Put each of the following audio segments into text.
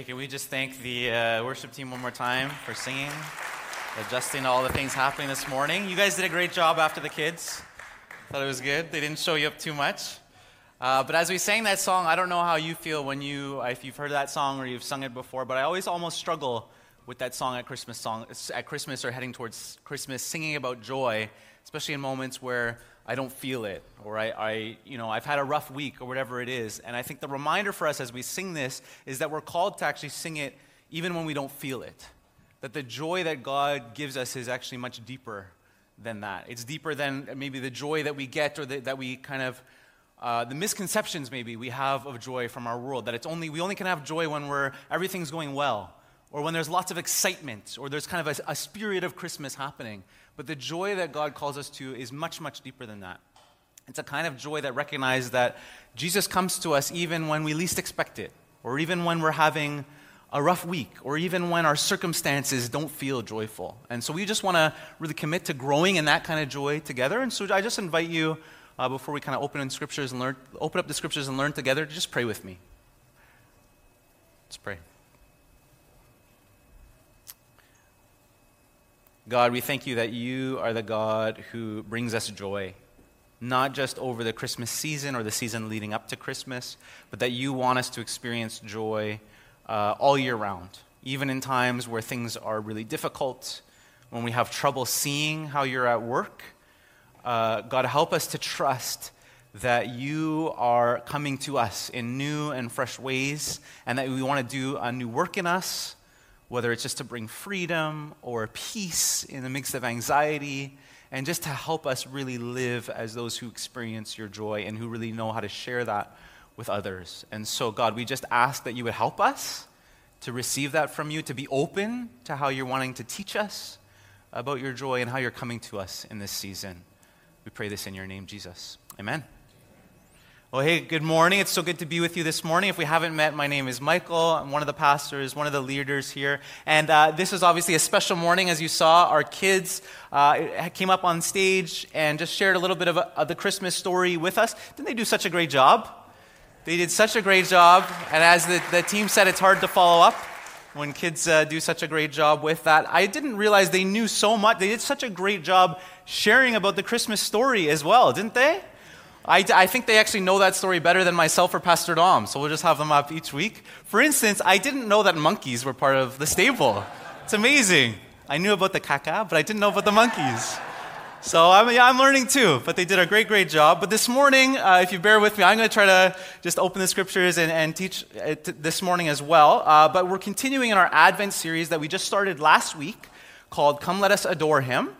Hey, can we just thank the uh, worship team one more time for singing, adjusting to all the things happening this morning? You guys did a great job after the kids. Thought it was good. They didn't show you up too much. Uh, but as we sang that song, I don't know how you feel when you, if you've heard that song or you've sung it before, but I always almost struggle with that song at Christmas, song, at Christmas or heading towards Christmas, singing about joy, especially in moments where I don't feel it, or I, I, you know, I've had a rough week, or whatever it is. And I think the reminder for us as we sing this is that we're called to actually sing it even when we don't feel it. That the joy that God gives us is actually much deeper than that. It's deeper than maybe the joy that we get or the, that we kind of, uh, the misconceptions maybe we have of joy from our world. That it's only, we only can have joy when we're, everything's going well, or when there's lots of excitement, or there's kind of a, a spirit of Christmas happening. But the joy that God calls us to is much, much deeper than that. It's a kind of joy that recognizes that Jesus comes to us even when we least expect it, or even when we're having a rough week, or even when our circumstances don't feel joyful. And so we just want to really commit to growing in that kind of joy together. And so I just invite you, uh, before we kind of open in scriptures and learn, open up the scriptures and learn together, to just pray with me. Let's pray. God, we thank you that you are the God who brings us joy, not just over the Christmas season or the season leading up to Christmas, but that you want us to experience joy uh, all year round, even in times where things are really difficult, when we have trouble seeing how you're at work. Uh, God, help us to trust that you are coming to us in new and fresh ways, and that we want to do a new work in us whether it's just to bring freedom or peace in the midst of anxiety, and just to help us really live as those who experience your joy and who really know how to share that with others. And so, God, we just ask that you would help us to receive that from you, to be open to how you're wanting to teach us about your joy and how you're coming to us in this season. We pray this in your name, Jesus. Amen. Well, hey, good morning. It's so good to be with you this morning. If we haven't met, my name is Michael. I'm one of the pastors, one of the leaders here. And uh, this is obviously a special morning. As you saw, our kids uh, came up on stage and just shared a little bit of, a, of the Christmas story with us. Didn't they do such a great job? They did such a great job. And as the, the team said, it's hard to follow up when kids uh, do such a great job with that. I didn't realize they knew so much. They did such a great job sharing about the Christmas story as well, didn't they? I, I, think they actually know that story better than myself or Pastor Dom, so we'll just have them up each week. For instance, I didn't know that monkeys were part of the stable. It's amazing. I knew about the caca, but I didn't know about the monkeys. So I'm, yeah, I'm learning too, but they did a great, great job. But this morning, uh, if you bear with me, I'm going to try to just open the scriptures and, and teach this morning as well. Uh, but we're continuing in our Advent series that we just started last week called Come Let Us Adore Him.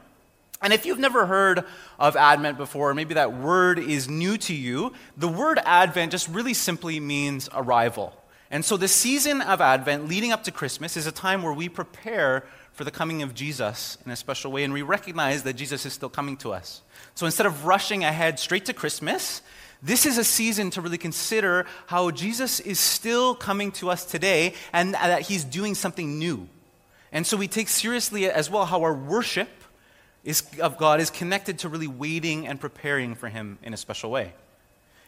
And if you've never heard of Advent before, maybe that word is new to you, the word Advent just really simply means arrival. And so the season of Advent leading up to Christmas is a time where we prepare for the coming of Jesus in a special way, and we recognize that Jesus is still coming to us. So instead of rushing ahead straight to Christmas, this is a season to really consider how Jesus is still coming to us today and that he's doing something new. And so we take seriously as well how our worship is, of God is connected to really waiting and preparing for Him in a special way.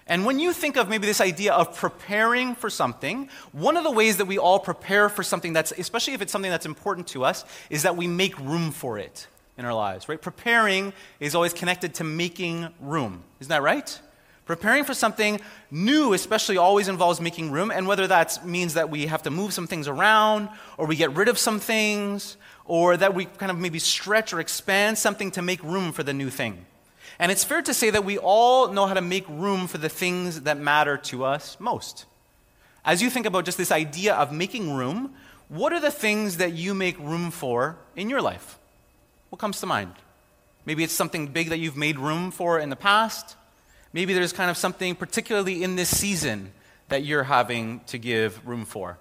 And when you think of maybe this idea of preparing for something, one of the ways that we all prepare for something that's, especially if it's something that's important to us, is that we make room for it in our lives, right? Preparing is always connected to making room. Isn't that right? Preparing for something new, especially, always involves making room, and whether that means that we have to move some things around, or we get rid of some things, or that we kind of maybe stretch or expand something to make room for the new thing. And it's fair to say that we all know how to make room for the things that matter to us most. As you think about just this idea of making room, what are the things that you make room for in your life? What comes to mind? Maybe it's something big that you've made room for in the past. Maybe there's kind of something, particularly in this season, that you're having to give room for.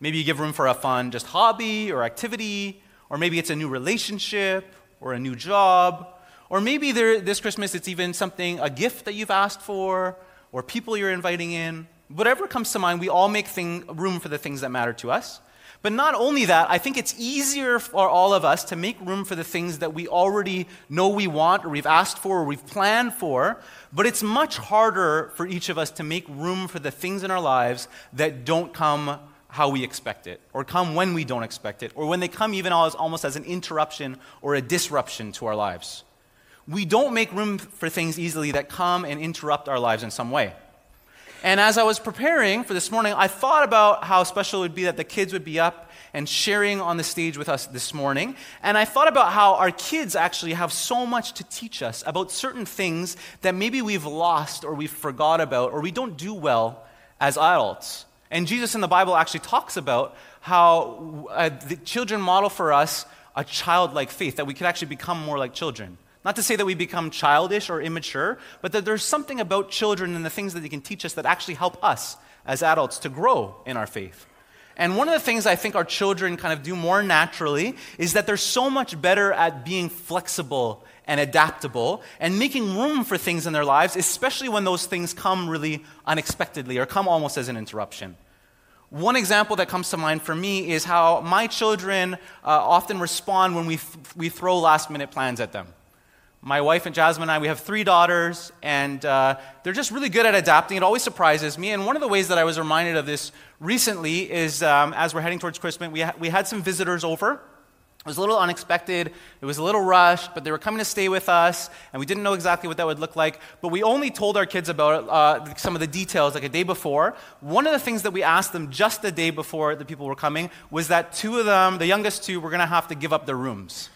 Maybe you give room for a fun just hobby or activity, or maybe it's a new relationship or a new job, or maybe there, this Christmas it's even something, a gift that you've asked for, or people you're inviting in. Whatever comes to mind, we all make thing, room for the things that matter to us. But not only that, I think it's easier for all of us to make room for the things that we already know we want, or we've asked for, or we've planned for. But it's much harder for each of us to make room for the things in our lives that don't come how we expect it, or come when we don't expect it, or when they come even as, almost as an interruption or a disruption to our lives. We don't make room for things easily that come and interrupt our lives in some way. And as I was preparing for this morning, I thought about how special it would be that the kids would be up and sharing on the stage with us this morning. And I thought about how our kids actually have so much to teach us about certain things that maybe we've lost or we've forgot about or we don't do well as adults. And Jesus in the Bible actually talks about how uh, the children model for us a childlike faith, that we could actually become more like children. Not to say that we become childish or immature, but that there's something about children and the things that they can teach us that actually help us as adults to grow in our faith. And one of the things I think our children kind of do more naturally is that they're so much better at being flexible and adaptable and making room for things in their lives, especially when those things come really unexpectedly or come almost as an interruption. One example that comes to mind for me is how my children uh, often respond when we, th- we throw last minute plans at them. My wife and Jasmine and I, we have three daughters, and uh, they're just really good at adapting. It always surprises me. And one of the ways that I was reminded of this recently is um, as we're heading towards Christmas, we, ha- we had some visitors over. It was a little unexpected. It was a little rushed, but they were coming to stay with us, and we didn't know exactly what that would look like. But we only told our kids about uh, some of the details like a day before. One of the things that we asked them just the day before the people were coming was that two of them, the youngest two, were going to have to give up their rooms.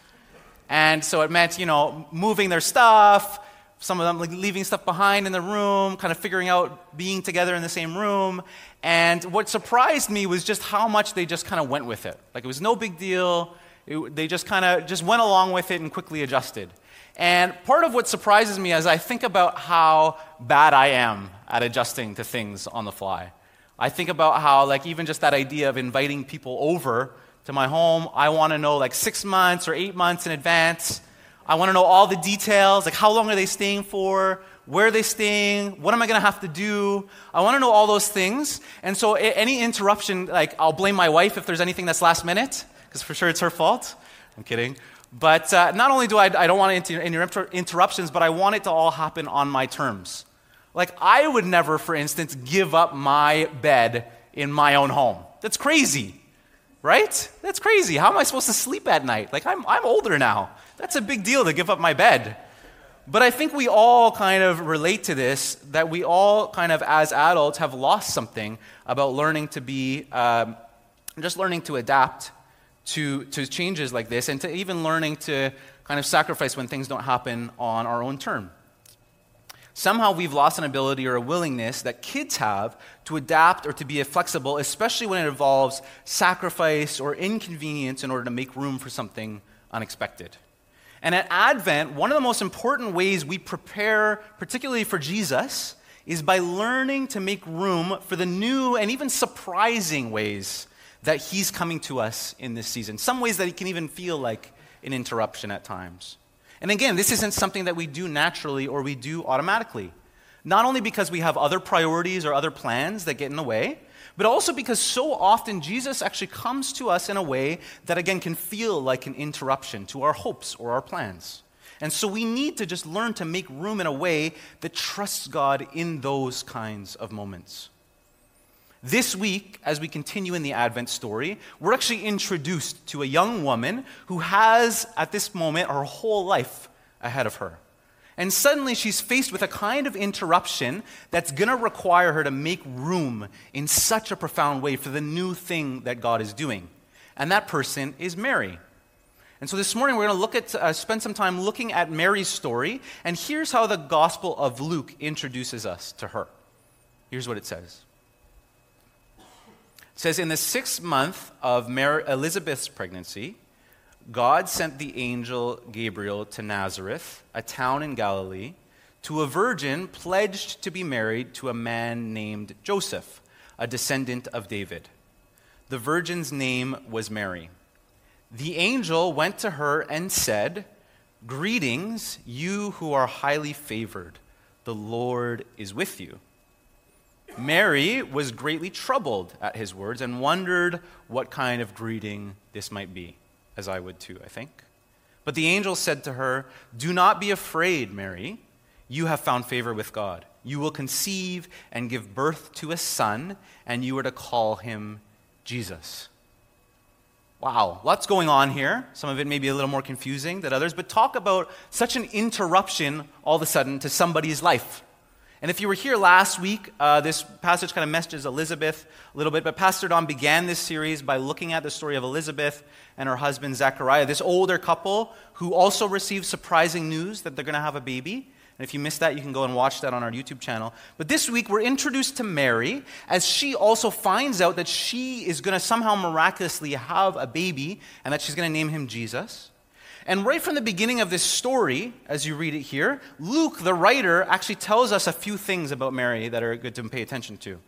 And so it meant, you know, moving their stuff, some of them like leaving stuff behind in the room, kind of figuring out being together in the same room. And what surprised me was just how much they just kind of went with it. Like it was no big deal. It, they just kind of just went along with it and quickly adjusted. And part of what surprises me as I think about how bad I am at adjusting to things on the fly. I think about how, like, even just that idea of inviting people over to my home, I want to know like six months or eight months in advance. I want to know all the details, like how long are they staying for, where are they staying, what am I going to have to do. I want to know all those things. And so any interruption, like I'll blame my wife if there's anything that's last minute, because for sure it's her fault. I'm kidding. But uh, not only do I, I don't want any inter- interruptions, but I want it to all happen on my terms. Like I would never, for instance, give up my bed in my own home. That's crazy. Right? That's crazy. How am I supposed to sleep at night? Like, I'm, I'm older now. That's a big deal to give up my bed. But I think we all kind of relate to this that we all, kind of, as adults, have lost something about learning to be, um, just learning to adapt to, to changes like this, and to even learning to kind of sacrifice when things don't happen on our own term. Somehow we've lost an ability or a willingness that kids have to adapt or to be flexible, especially when it involves sacrifice or inconvenience in order to make room for something unexpected. And at Advent, one of the most important ways we prepare, particularly for Jesus, is by learning to make room for the new and even surprising ways that He's coming to us in this season. Some ways that He can even feel like an interruption at times. And again, this isn't something that we do naturally or we do automatically. Not only because we have other priorities or other plans that get in the way, but also because so often Jesus actually comes to us in a way that, again, can feel like an interruption to our hopes or our plans. And so we need to just learn to make room in a way that trusts God in those kinds of moments. This week, as we continue in the Advent story, we're actually introduced to a young woman who has, at this moment, her whole life ahead of her. And suddenly she's faced with a kind of interruption that's going to require her to make room in such a profound way for the new thing that God is doing. And that person is Mary. And so this morning we're going to look at, uh, spend some time looking at Mary's story, and here's how the Gospel of Luke introduces us to her. Here's what it says. Says, In the sixth month of Mary, Elizabeth's pregnancy, God sent the angel Gabriel to Nazareth, a town in Galilee, to a virgin pledged to be married to a man named Joseph, a descendant of David. The virgin's name was Mary. The angel went to her and said, Greetings, you who are highly favored. The Lord is with you. Mary was greatly troubled at his words and wondered what kind of greeting this might be, as I would too, I think. But the angel said to her, Do not be afraid, Mary. You have found favor with God. You will conceive and give birth to a son, and you are to call him Jesus. Wow, lots going on here. Some of it may be a little more confusing than others, but talk about such an interruption all of a sudden to somebody's life. And if you were here last week, uh, this passage kind of messages Elizabeth a little bit, but Pastor Don began this series by looking at the story of Elizabeth and her husband Zechariah, this older couple who also received surprising news that they're going to have a baby. And if you missed that, you can go and watch that on our YouTube channel. But this week, we're introduced to Mary as she also finds out that she is going to somehow miraculously have a baby and that she's going to name him Jesus. And right from the beginning of this story, as you read it here, Luke, the writer, actually tells us a few things about Mary that are good to pay attention to.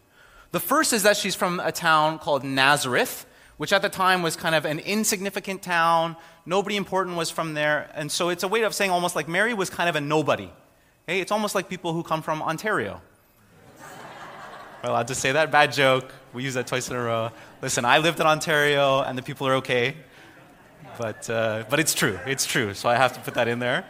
The first is that she's from a town called Nazareth, which at the time was kind of an insignificant town. Nobody important was from there. And so it's a way of saying almost like Mary was kind of a nobody. It's almost like people who come from Ontario. I allowed to say that? Bad joke. We use that twice in a row. Listen, I lived in Ontario, and the people are okay. But, uh, but it's true. It's true. So I have to put that in there.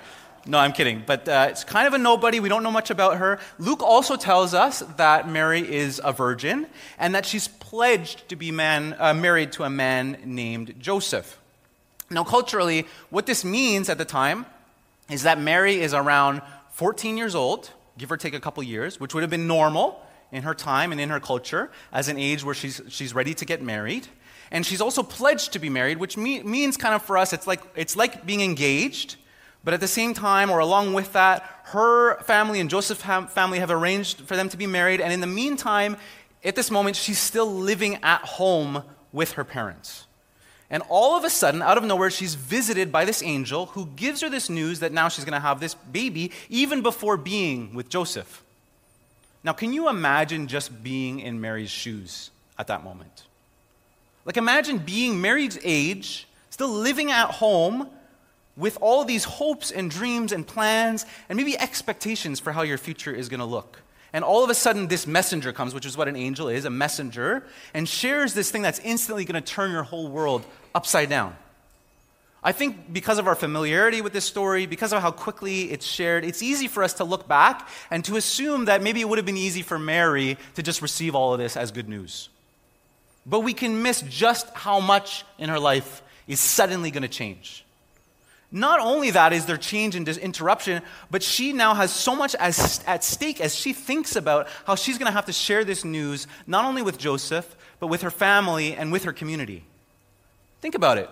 No, I'm kidding. But uh, it's kind of a nobody. We don't know much about her. Luke also tells us that Mary is a virgin and that she's pledged to be man, uh, married to a man named Joseph. Now, culturally, what this means at the time is that Mary is around 14 years old, give or take a couple years, which would have been normal in her time and in her culture as an age where she's, she's ready to get married. And she's also pledged to be married, which me- means kind of for us, it's like, it's like being engaged, but at the same time, or along with that, her family and Joseph's family have arranged for them to be married. And in the meantime, at this moment, she's still living at home with her parents. And all of a sudden, out of nowhere, she's visited by this angel who gives her this news that now she's going to have this baby, even before being with Joseph. Now, can you imagine just being in Mary's shoes at that moment? Like, imagine being Mary's age, still living at home with all these hopes and dreams and plans and maybe expectations for how your future is going to look. And all of a sudden, this messenger comes, which is what an angel is a messenger, and shares this thing that's instantly going to turn your whole world upside down. I think because of our familiarity with this story, because of how quickly it's shared, it's easy for us to look back and to assume that maybe it would have been easy for Mary to just receive all of this as good news. But we can miss just how much in her life is suddenly going to change. Not only that is there change and interruption, but she now has so much as, at stake as she thinks about how she's going to have to share this news, not only with Joseph, but with her family and with her community. Think about it.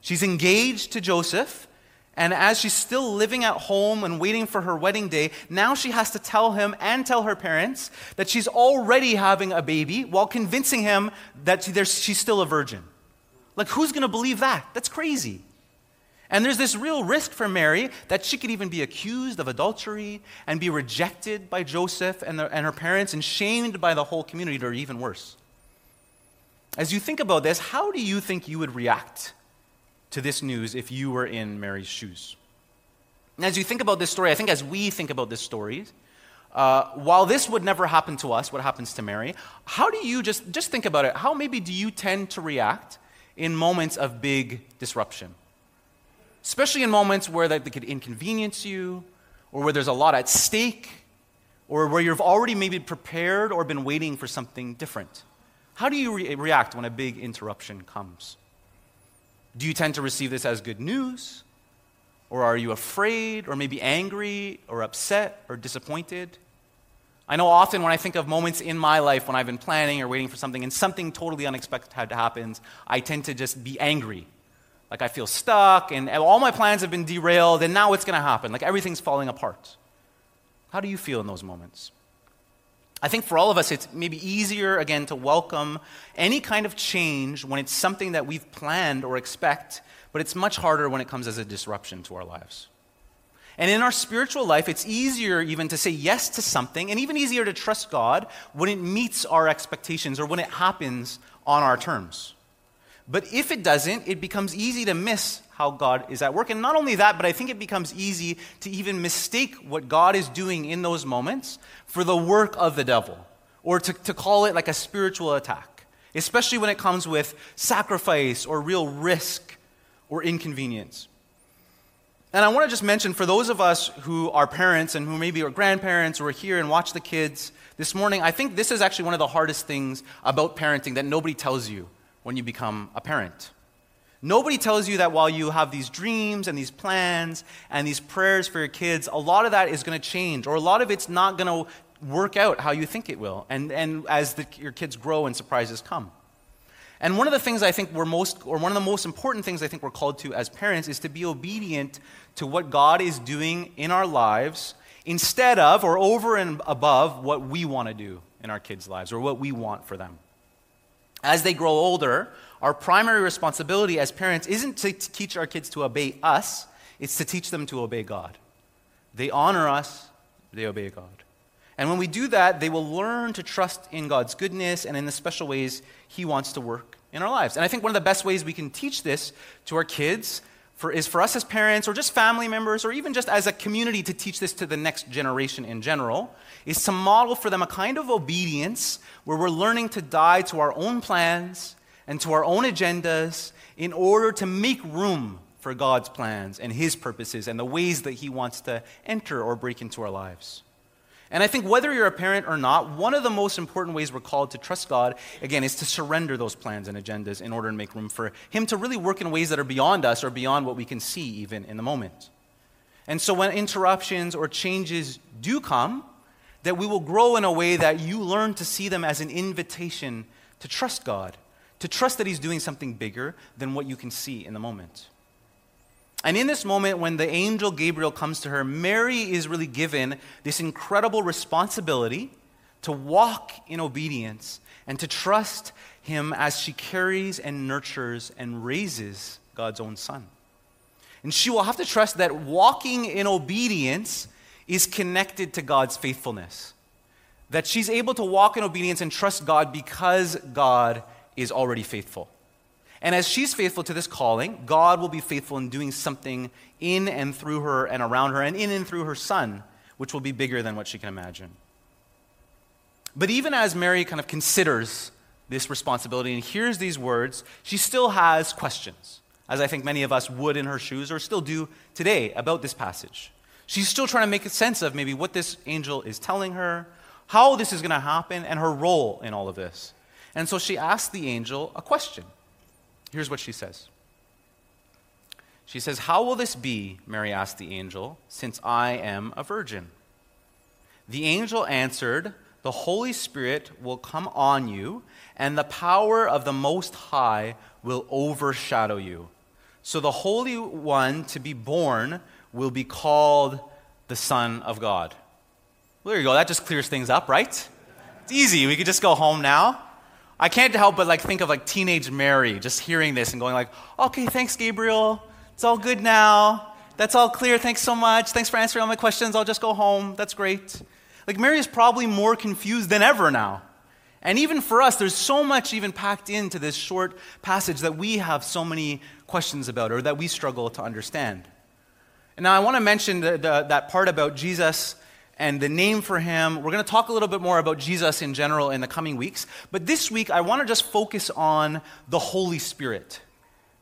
She's engaged to Joseph, and as she's still living at home and waiting for her wedding day, now she has to tell him and tell her parents that she's already having a baby while convincing him that she's still a virgin. Like, who's going to believe that? That's crazy. And there's this real risk for Mary that she could even be accused of adultery and be rejected by Joseph and, the, and her parents and shamed by the whole community, or even worse. As you think about this, how do you think you would react to this news if you were in Mary's shoes? And as you think about this story, I think as we think about this story, uh, while this would never happen to us, what happens to Mary, how do you just, just think about it? How maybe do you tend to react in moments of big disruption? especially in moments where they could inconvenience you, or where there's a lot at stake, or where you've already maybe prepared or been waiting for something different. How do you re- react when a big interruption comes? Do you tend to receive this as good news? Or are you afraid, or maybe angry, or upset, or disappointed? I know often when I think of moments in my life when I've been planning or waiting for something and something totally unexpected happens, I tend to just be angry Like I feel stuck and all my plans have been derailed and now it's going to happen. Like everything's falling apart. How do you feel in those moments? I think for all of us, it's maybe easier, again, to welcome any kind of change when it's something that we've planned or expect, but it's much harder when it comes as a disruption to our lives. And in our spiritual life, it's easier even to say yes to something, and even easier to trust God when it meets our expectations or when it happens on our terms. But if it doesn't, it becomes easy to miss how God is at work. And not only that, but I think it becomes easy to even mistake what God is doing in those moments for the work of the devil, or to, to call it like a spiritual attack, especially when it comes with sacrifice or real risk or inconvenience. And I want to just mention for those of us who are parents and who maybe are grandparents or are here and watch the kids this morning, I think this is actually one of the hardest things about parenting that nobody tells you when you become a parent. Nobody tells you that while you have these dreams and these plans and these prayers for your kids, a lot of that is going to change, or a lot of it's not going to work out how you think it will, and, and as the, your kids grow and surprises come. And one of the things I think we're most, or one of the most important things I think we're called to as parents is to be obedient to what God is doing in our lives instead of or over and above what we want to do in our kids' lives or what we want for them. As they grow older, our primary responsibility as parents isn't to teach our kids to obey us, it's to teach them to obey God. They honor us, they obey God. And when we do that, they will learn to trust in God's goodness and in the special ways He wants to work in our lives. And I think one of the best ways we can teach this to our kids for, is for us as parents or just family members or even just as a community to teach this to the next generation in general is to model for them a kind of obedience where we're learning to die to our own plans and to our own agendas in order to make room for God's plans and His purposes and the ways that He wants to enter or break into our lives. And I think whether you're a parent or not, one of the most important ways we're called to trust God, again, is to surrender those plans and agendas in order to make room for Him to really work in ways that are beyond us or beyond what we can see even in the moment. And so when interruptions or changes do come, that we will grow in a way that you learn to see them as an invitation to trust God, to trust that He's doing something bigger than what you can see in the moment. And in this moment, when the angel Gabriel comes to her, Mary is really given this incredible responsibility to walk in obedience and to trust him as she carries and nurtures and raises God's own son. And she will have to trust that walking in obedience is connected to God's faithfulness. That she's able to walk in obedience and trust God because God is already faithful. And as she's faithful to this calling, God will be faithful in doing something in and through her and around her and in and through her son, which will be bigger than what she can imagine. But even as Mary kind of considers this responsibility and hears these words, she still has questions, as I think many of us would in her shoes or still do today about this passage. She's still trying to make sense of maybe what this angel is telling her, how this is going to happen, and her role in all of this. And so she asks the angel a question. Here's what she says She says, How will this be, Mary asked the angel, since I am a virgin? The angel answered, The Holy Spirit will come on you, and the power of the Most High will overshadow you. So the Holy One to be born will be called the Son of God. Well, there you go. That just clears things up, right? It's easy. We could just go home now. I can't help but like think of like teenage Mary just hearing this and going like, "Okay, thanks Gabriel. It's all good now. That's all clear. Thanks so much. Thanks for answering all my questions. I'll just go home. That's great." Like Mary is probably more confused than ever now. And even for us, there's so much even packed into this short passage that we have so many questions about or that we struggle to understand. And now I want to mention the, the, that part about Jesus and the name for him. We're going to talk a little bit more about Jesus in general in the coming weeks. But this week, I want to just focus on the Holy Spirit.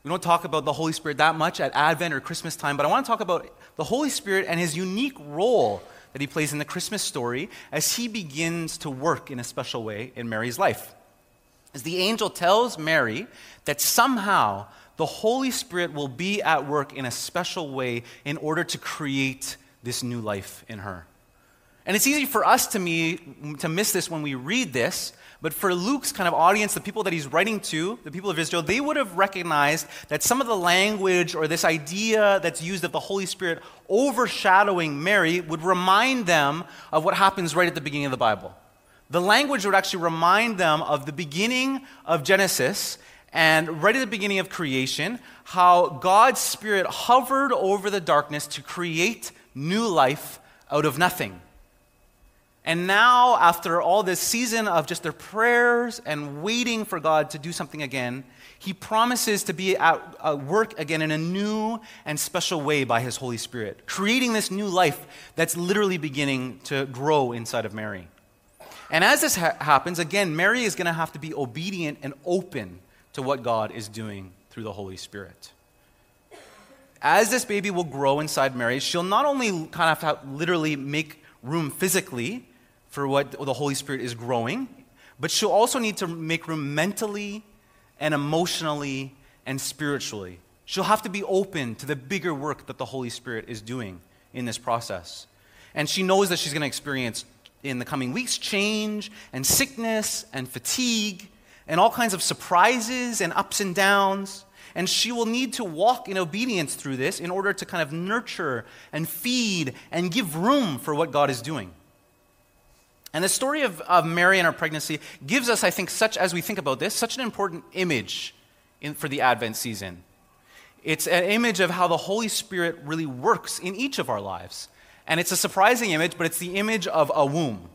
We don't talk about the Holy Spirit that much at Advent or Christmas time, but I want to talk about the Holy Spirit and his unique role that he plays in the Christmas story as he begins to work in a special way in Mary's life. As the angel tells Mary that somehow the Holy Spirit will be at work in a special way in order to create this new life in her. And it's easy for us to me to miss this when we read this, but for Luke's kind of audience, the people that he's writing to, the people of Israel, they would have recognized that some of the language or this idea that's used of the Holy Spirit overshadowing Mary would remind them of what happens right at the beginning of the Bible. The language would actually remind them of the beginning of Genesis and right at the beginning of creation, how God's Spirit hovered over the darkness to create new life out of nothing. And now, after all this season of just their prayers and waiting for God to do something again, he promises to be at work again in a new and special way by his Holy Spirit, creating this new life that's literally beginning to grow inside of Mary. And as this ha- happens, again, Mary is going to have to be obedient and open to what God is doing through the Holy Spirit. As this baby will grow inside Mary, she'll not only kind of have to literally make room physically for what the Holy Spirit is growing, but she'll also need to make room mentally and emotionally and spiritually. She'll have to be open to the bigger work that the Holy Spirit is doing in this process. And she knows that she's going to experience in the coming weeks change and sickness and fatigue and all kinds of surprises and ups and downs. And she will need to walk in obedience through this in order to kind of nurture and feed and give room for what God is doing. And the story of, of Mary and her pregnancy gives us, I think, such, as we think about this, such an important image in, for the Advent season. It's an image of how the Holy Spirit really works in each of our lives. And it's a surprising image, but it's the image of a womb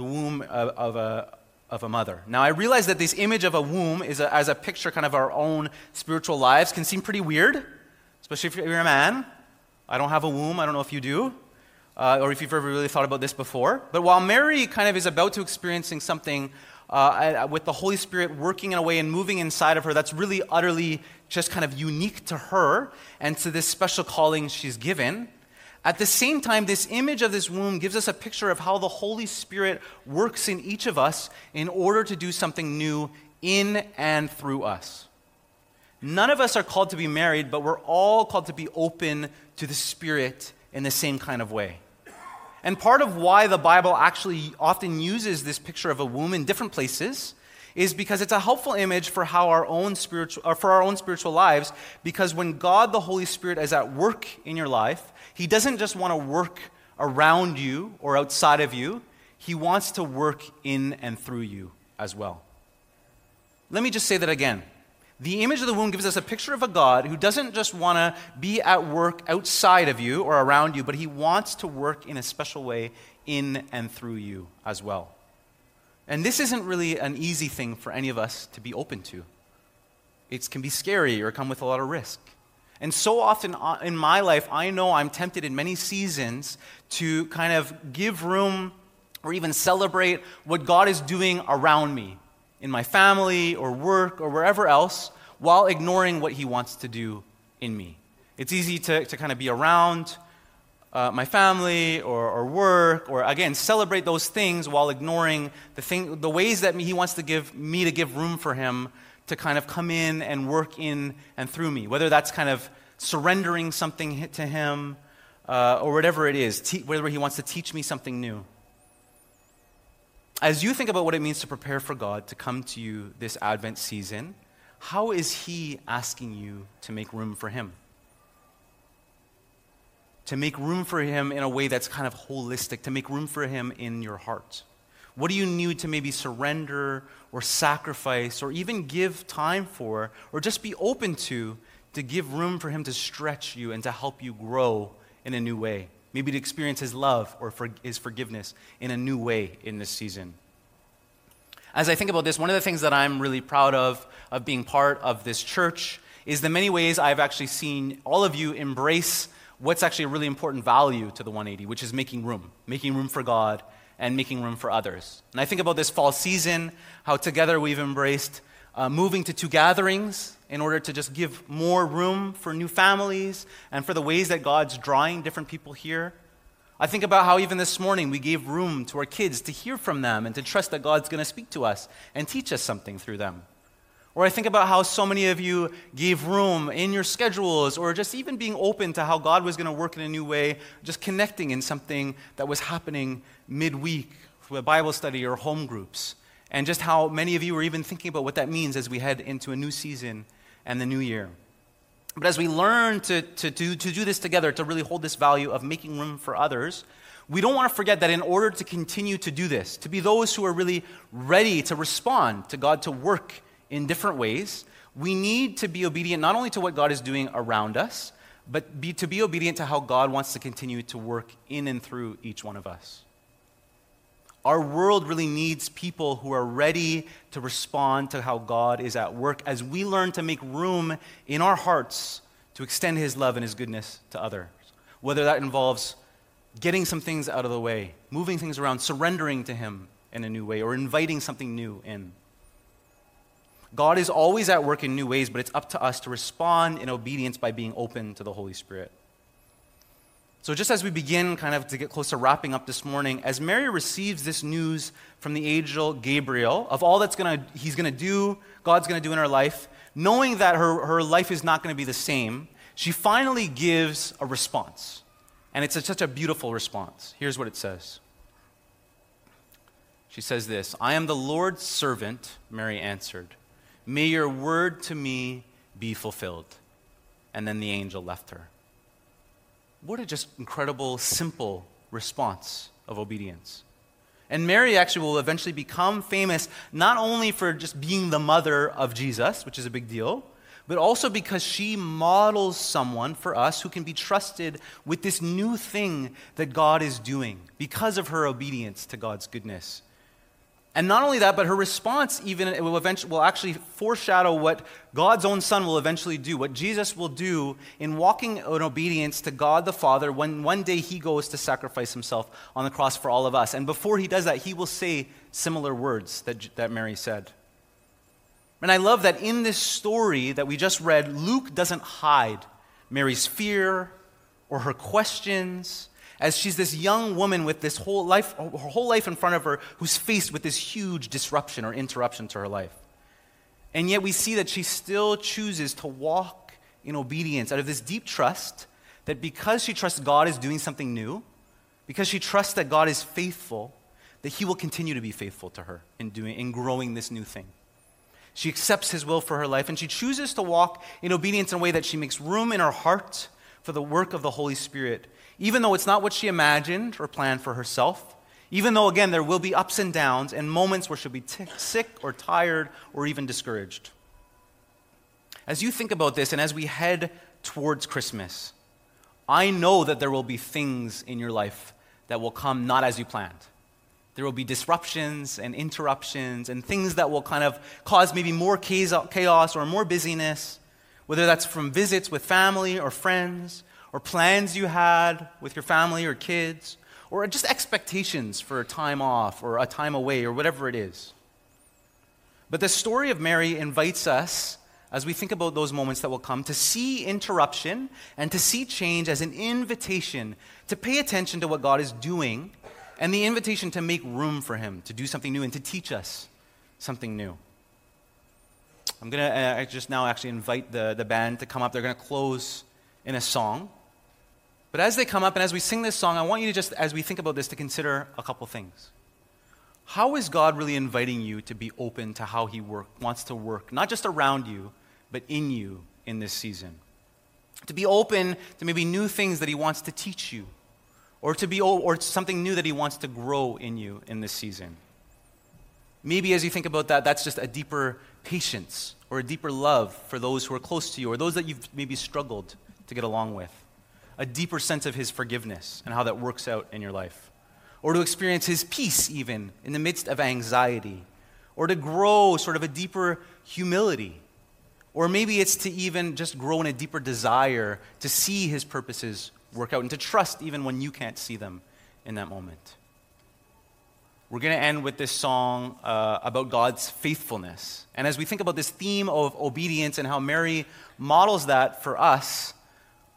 the womb of, of a, of a mother. Now, I realize that this image of a womb is a, as a picture kind of our own spiritual lives can seem pretty weird, especially if you're a man. I don't have a womb, I don't know if you do uh, or if you've ever really thought about this before. But while Mary kind of is about to experiencing something uh, with the Holy Spirit working in a way and moving inside of her that's really utterly just kind of unique to her and to this special calling she's given. At the same time, this image of this womb gives us a picture of how the Holy Spirit works in each of us in order to do something new in and through us. None of us are called to be married, but we're all called to be open to the Spirit in the same kind of way. And part of why the Bible actually often uses this picture of a womb in different places is because it's a helpful image for how our own spiritual or for our own spiritual lives because when God the Holy Spirit is at work in your life, he doesn't just want to work around you or outside of you, he wants to work in and through you as well. Let me just say that again. The image of the womb gives us a picture of a God who doesn't just want to be at work outside of you or around you, but he wants to work in a special way in and through you as well. And this isn't really an easy thing for any of us to be open to. It can be scary or come with a lot of risk. And so often uh, in my life, I know I'm tempted in many seasons to kind of give room or even celebrate what God is doing around me in my family or work or wherever else while ignoring what he wants to do in me. It's easy to, to kind of be around uh, my family or, or work or again celebrate those things while ignoring the, thing, the ways that he wants to give me to give room for him to kind of come in and work in and through me whether that's kind of surrendering something to him uh, or whatever it is te- whether he wants to teach me something new as you think about what it means to prepare for God to come to you this Advent season, how is He asking you to make room for Him? To make room for Him in a way that's kind of holistic, to make room for Him in your heart. What do you need to maybe surrender or sacrifice or even give time for or just be open to to give room for Him to stretch you and to help you grow in a new way? maybe to experience His love or for His forgiveness in a new way in this season. As I think about this, one of the things that I'm really proud of, of being part of this church, is the many ways I've actually seen all of you embrace what's actually a really important value to the 180, which is making room, making room for God and making room for others. And I think about this fall season, how together we've embraced uh, moving to two gatherings in order to just give more room for new families and for the ways that God's drawing different people here. I think about how even this morning we gave room to our kids to hear from them and to trust that God's going to speak to us and teach us something through them. Or I think about how so many of you gave room in your schedules, or just even being open to how God was going to work in a new way, just connecting in something that was happening midweek, a Bible study or home groups. And just how many of you were even thinking about what that means as we head into a new season and the new year. But as we learn to, to, to, to do this together, to really hold this value of making room for others, we don't want to forget that in order to continue to do this, to be those who are really ready to respond to God to work in different ways, we need to be obedient not only to what God is doing around us, but be, to be obedient to how God wants to continue to work in and through each one of us. Our world really needs people who are ready to respond to how God is at work as we learn to make room in our hearts to extend His love and His goodness to others. Whether that involves getting some things out of the way, moving things around, surrendering to Him in a new way, or inviting something new in. God is always at work in new ways, but it's up to us to respond in obedience by being open to the Holy Spirit. So, just as we begin kind of to get close to wrapping up this morning, as Mary receives this news from the angel Gabriel of all that's gonna, he's going to do, God's going to do in her life, knowing that her, her life is not going to be the same, she finally gives a response. And it's a, such a beautiful response. Here's what it says She says this I am the Lord's servant, Mary answered. May your word to me be fulfilled. And then the angel left her. What a just incredible, simple response of obedience. And Mary actually will eventually become famous not only for just being the mother of Jesus, which is a big deal, but also because she models someone for us who can be trusted with this new thing that God is doing because of her obedience to God's goodness and not only that, but her response even will, eventually, will actually foreshadow what God's own Son will eventually do, what Jesus will do in walking in obedience to God the Father when one day he goes to sacrifice himself on the cross for all of us. And before he does that, he will say similar words that, that Mary said. And I love that in this story that we just read, Luke doesn't hide Mary's fear or her questions as she's this young woman with this whole life, her whole life in front of her, who's faced with this huge disruption or interruption to her life. And yet we see that she still chooses to walk in obedience out of this deep trust that because she trusts God is doing something new, because she trusts that God is faithful, that He will continue to be faithful to her in, doing, in growing this new thing. She accepts His will for her life, and she chooses to walk in obedience in a way that she makes room in her heart for the work of the Holy Spirit even though it's not what she imagined or planned for herself, even though, again, there will be ups and downs and moments where she'll be t- sick or tired or even discouraged. As you think about this and as we head towards Christmas, I know that there will be things in your life that will come not as you planned. There will be disruptions and interruptions and things that will kind of cause maybe more chaos or more busyness, whether that's from visits with family or friends, or plans you had with your family or kids, or just expectations for a time off or a time away or whatever it is. But the story of Mary invites us, as we think about those moments that will come, to see interruption and to see change as an invitation to pay attention to what God is doing and the invitation to make room for Him, to do something new and to teach us something new. I'm going to uh, just now actually invite the, the band to come up. They're going to close in a song. But as they come up and as we sing this song, I want you to just, as we think about this, to consider a couple things. How is God really inviting you to be open to how He work, wants to work, not just around you, but in you in this season? To be open to maybe new things that He wants to teach you, or to be or something new that He wants to grow in you in this season. Maybe as you think about that, that's just a deeper patience or a deeper love for those who are close to you, or those that you've maybe struggled to get along with a deeper sense of his forgiveness and how that works out in your life. Or to experience his peace, even in the midst of anxiety. Or to grow sort of a deeper humility. Or maybe it's to even just grow in a deeper desire to see his purposes work out and to trust even when you can't see them in that moment. We're going to end with this song uh, about God's faithfulness. And as we think about this theme of obedience and how Mary models that for us,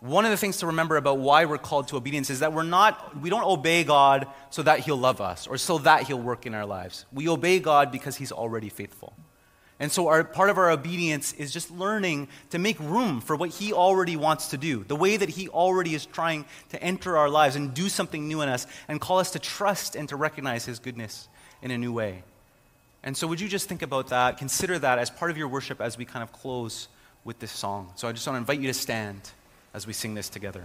one of the things to remember about why we're called to obedience is that we're not, we don't obey God so that He'll love us or so that He'll work in our lives. We obey God because He's already faithful. And so, our, part of our obedience is just learning to make room for what He already wants to do, the way that He already is trying to enter our lives and do something new in us and call us to trust and to recognize His goodness in a new way. And so, would you just think about that? Consider that as part of your worship as we kind of close with this song. So, I just want to invite you to stand as we sing this together.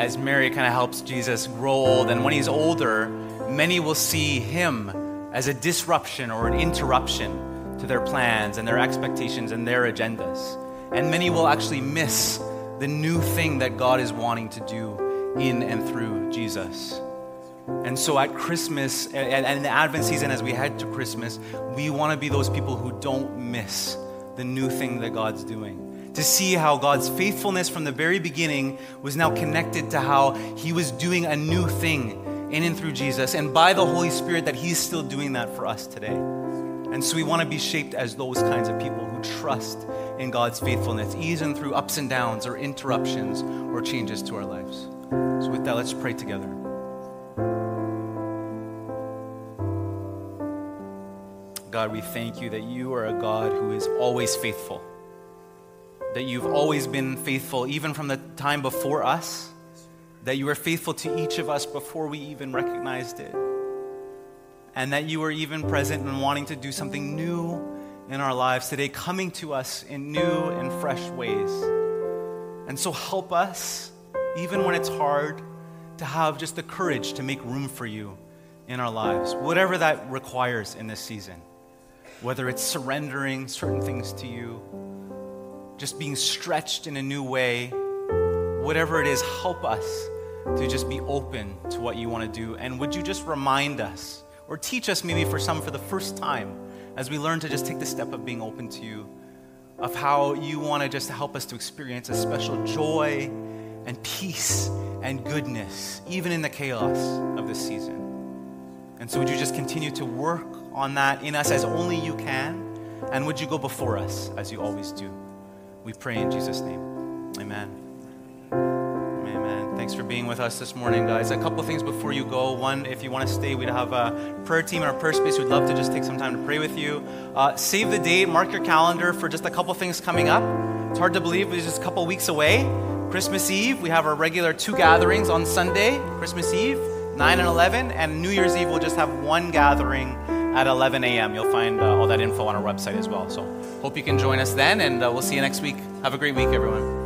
As Mary kind of helps Jesus grow old, and when he's older, many will see him as a disruption or an interruption to their plans and their expectations and their agendas. And many will actually miss the new thing that God is wanting to do in and through Jesus. And so at Christmas and in the Advent season, as we head to Christmas, we want to be those people who don't miss the new thing that God's doing. To see how God's faithfulness from the very beginning was now connected to how He was doing a new thing in and through Jesus, and by the Holy Spirit, that He's still doing that for us today. And so we want to be shaped as those kinds of people who trust in God's faithfulness, even through ups and downs or interruptions or changes to our lives. So, with that, let's pray together. God, we thank you that you are a God who is always faithful. That you've always been faithful, even from the time before us. That you were faithful to each of us before we even recognized it. And that you were even present and wanting to do something new in our lives today, coming to us in new and fresh ways. And so help us, even when it's hard, to have just the courage to make room for you in our lives, whatever that requires in this season whether it's surrendering certain things to you, just being stretched in a new way, whatever it is, help us to just be open to what you want to do. And would you just remind us, or teach us maybe for some for the first time, as we learn to just take the step of being open to you, of how you want to just help us to experience a special joy and peace and goodness, even in the chaos of this season. And so, would you just continue to work on that in us as only you can? And would you go before us as you always do? We pray in Jesus' name. Amen. Amen. Thanks for being with us this morning, guys. A couple things before you go. One, if you want to stay, we'd have a prayer team in our prayer space. We'd love to just take some time to pray with you. Uh, save the date, mark your calendar for just a couple things coming up. It's hard to believe, it's just a couple weeks away. Christmas Eve, we have our regular two gatherings on Sunday, Christmas Eve. 9 and 11, and New Year's Eve we'll just have one gathering at 11 a.m. You'll find uh, all that info on our website as well. So hope you can join us then, and uh, we'll see you next week. Have a great week, everyone.